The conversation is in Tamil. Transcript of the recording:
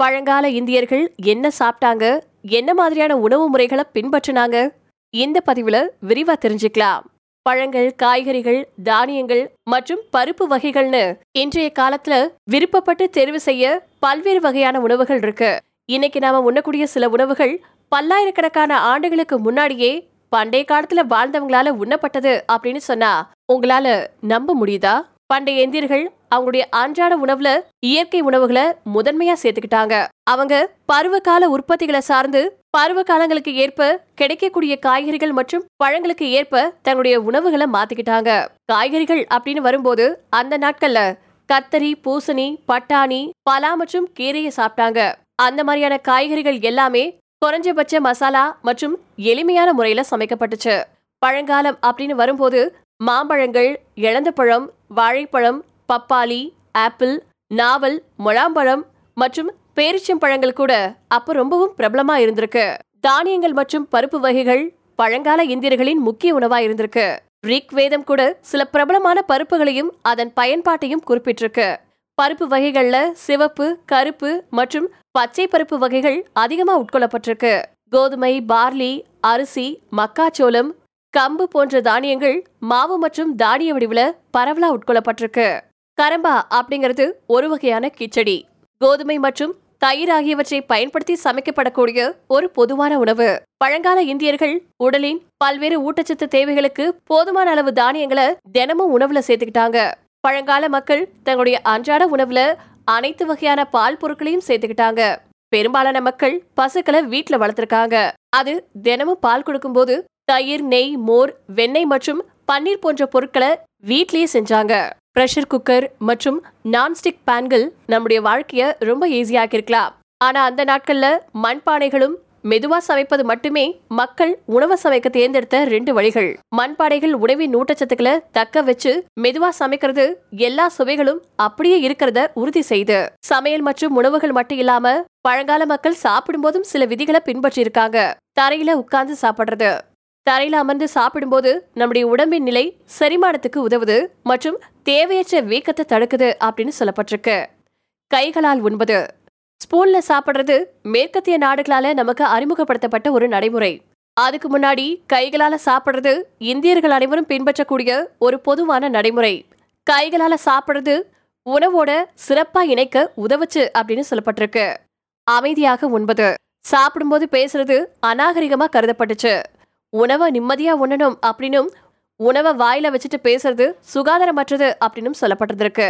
பழங்கால இந்தியர்கள் என்ன சாப்பிட்டாங்க? என்ன மாதிரியான உணவு முறைகளை பின்பற்றினாங்க? இந்த பதிவுல விரிவா தெரிஞ்சுக்கலாம். பழங்கள் காய்கறிகள் தானியங்கள் மற்றும் பருப்பு வகைகள்னு இன்றைய காலத்துல விருப்பப்பட்டு தேர்வு செய்ய பல்வேறு வகையான உணவுகள் இருக்கு. இன்னைக்கு நாம உண்ணக்கூடிய சில உணவுகள் பல்லாயிரக்கணக்கான ஆண்டுகளுக்கு முன்னாடியே பண்டைய காலத்துல வாழ்ந்தவங்களால உண்ணப்பட்டது அப்படின்னு சொன்னா உங்களால நம்ப முடியுதா? பண்டைய இந்தியர்கள் அவங்களுடைய அன்றாட உணவுல இயற்கை உணவுகளை முதன்மையா சேர்த்துக்கிட்டாங்க. அவங்க பருவகால உற்பத்திகளை சார்ந்து பருவ காலங்களுக்கு ஏற்ப கிடைக்கக்கூடிய காய்கறிகள் மற்றும் பழங்களுக்கு ஏற்ப தங்களுடைய உணவுகளை மாத்திக்கிட்டாங்க. காய்கறிகள் அப்படின்னு வரும்போது அந்த நாட்கள்ல கத்தரி பூசணி பட்டாணி பலா மற்றும் கீரையை சாப்பிட்டாங்க. அந்த மாதிரியான காய்கறிகள் எல்லாமே குறைஞ்சபட்ச மசாலா மற்றும் எளிமையான முறையில சமைக்கப்பட்டுச்சு. பழங்காலம் அப்படின்னு வரும்போது மாம்பழங்கள் இழந்தப்பழம் வாழைப்பழம் பப்பாளி ஆப்பிள் நாவல் முழாம்பழம் மற்றும் பேரிச்சம்பழங்கள் கூட அப்ப ரொம்பவும் பிரபலமா இருந்திருக்கு. தானியங்கள் மற்றும் பருப்பு வகைகள் பழங்கால இந்தியர்களின் முக்கிய உணவா இருந்திருக்கு. ரிக் வேதம் கூட சில பிரபலமான பருப்புகளையும் அதன் பயன்பாட்டையும் குறிப்பிட்டிருக்கு. பருப்பு வகைகள்ல சிவப்பு கருப்பு மற்றும் பச்சை பருப்பு வகைகள் அதிகமா உட்கொள்ளப்பட்டிருக்கு. கோதுமை பார்லி அரிசி மக்காச்சோளம் கம்பு போன்ற தானியங்கள் மாவு மற்றும் தானிய வடிவுல பரவலா உட்கொள்ளப்பட்டிருக்கு. கரம்பா அப்படிங்கிறது ஒரு வகையான கிச்சடி. கோதுமை மற்றும் தயிர் ஆகியவற்றை பயன்படுத்தி சமைக்கப்படக்கூடிய ஒரு பொதுவான உணவு. பழங்கால இந்தியர்கள் உடலின் பல்வேறு ஊட்டச்சத்து தேவைகளுக்கு போதுமான அளவு தானியங்களை தினமும் உணவுல சேர்த்துக்கிட்டாங்க. பழங்கால மக்கள் தங்களுடைய அன்றாட உணவுல அனைத்து வகையான பால் பொருட்களையும் சேர்த்துக்கிட்டாங்க. பெரும்பாலான மக்கள் பசுக்களை வீட்டுல வளர்த்திருக்காங்க. அது தினமும் பால் கொடுக்கும்போது தயிர் நெய் மோர் வெண்ணெய் மற்றும் பன்னீர் போன்ற பொருட்களை வீட்லயே செஞ்சாங்க. ப்ரெஷர் குக்கர் மற்றும் நான்ஸ்டிக் பேன்கள் நம்முடைய வாழ்க்கையை ரொம்ப ஈஸியாக்கிருக்கலாம் ஆனா அந்த நாட்கள்ல மண்பானைகளும் மெதுவா சமைப்பது மட்டுமே மக்கள் உணவை சமைக்க தேர்ந்தெடுத்த ரெண்டு வழிகள். மண்பானைகள் உணவின் ஊட்டச்சத்துக்களை தக்க வச்சு மெதுவா சமைக்கிறது எல்லா சுவைகளும் அப்படியே இருக்கிறத உறுதி செய்து. சமையல் மற்றும் உணவுகள் மட்டும் இல்லாம பழங்கால மக்கள் சாப்பிடும்போதும் சில விதிகளை பின்பற்றி இருக்காங்க தரையில உட்கார்ந்து சாப்பிடுறது. தரையில் அமர்ந்து சாப்பிடும்போது நம்முடைய உடம்பின் நிலை செரிமானத்துக்கு உதவுது மற்றும் தேவையற்ற வீக்கத்தை தடுக்குது அப்படின்னு சொல்லப்பட்டிருக்கு. கைகளால் உண்பது. ஸ்பூன்ல சாப்பிடுறது மேற்கத்திய நாடுகளால நமக்கு அறிமுகப்படுத்தப்பட்ட ஒரு நடைமுறை. அதுக்கு முன்னாடி கைகளால சாப்பிடுறது இந்தியர்கள் அனைவரும் பின்பற்றக்கூடிய ஒரு பொதுவான நடைமுறை. கைகளால சாப்பிடுறது உணவோட சிறப்பா இணைக்க உதவுச்சு அப்படின்னு சொல்லப்பட்டிருக்கு. அமைதியாக உண்பது. சாப்பிடும்போது பேசுறது அநாகரிகமா கருதப்பட்டுச்சு. உணவை நிம்மதியா உண்ணணும் அப்படின்னும் உணவை வாயில வச்சுட்டு பேசுறது சுகாதாரமற்றது அப்படின்னும் சொல்லப்பட்டிருக்கு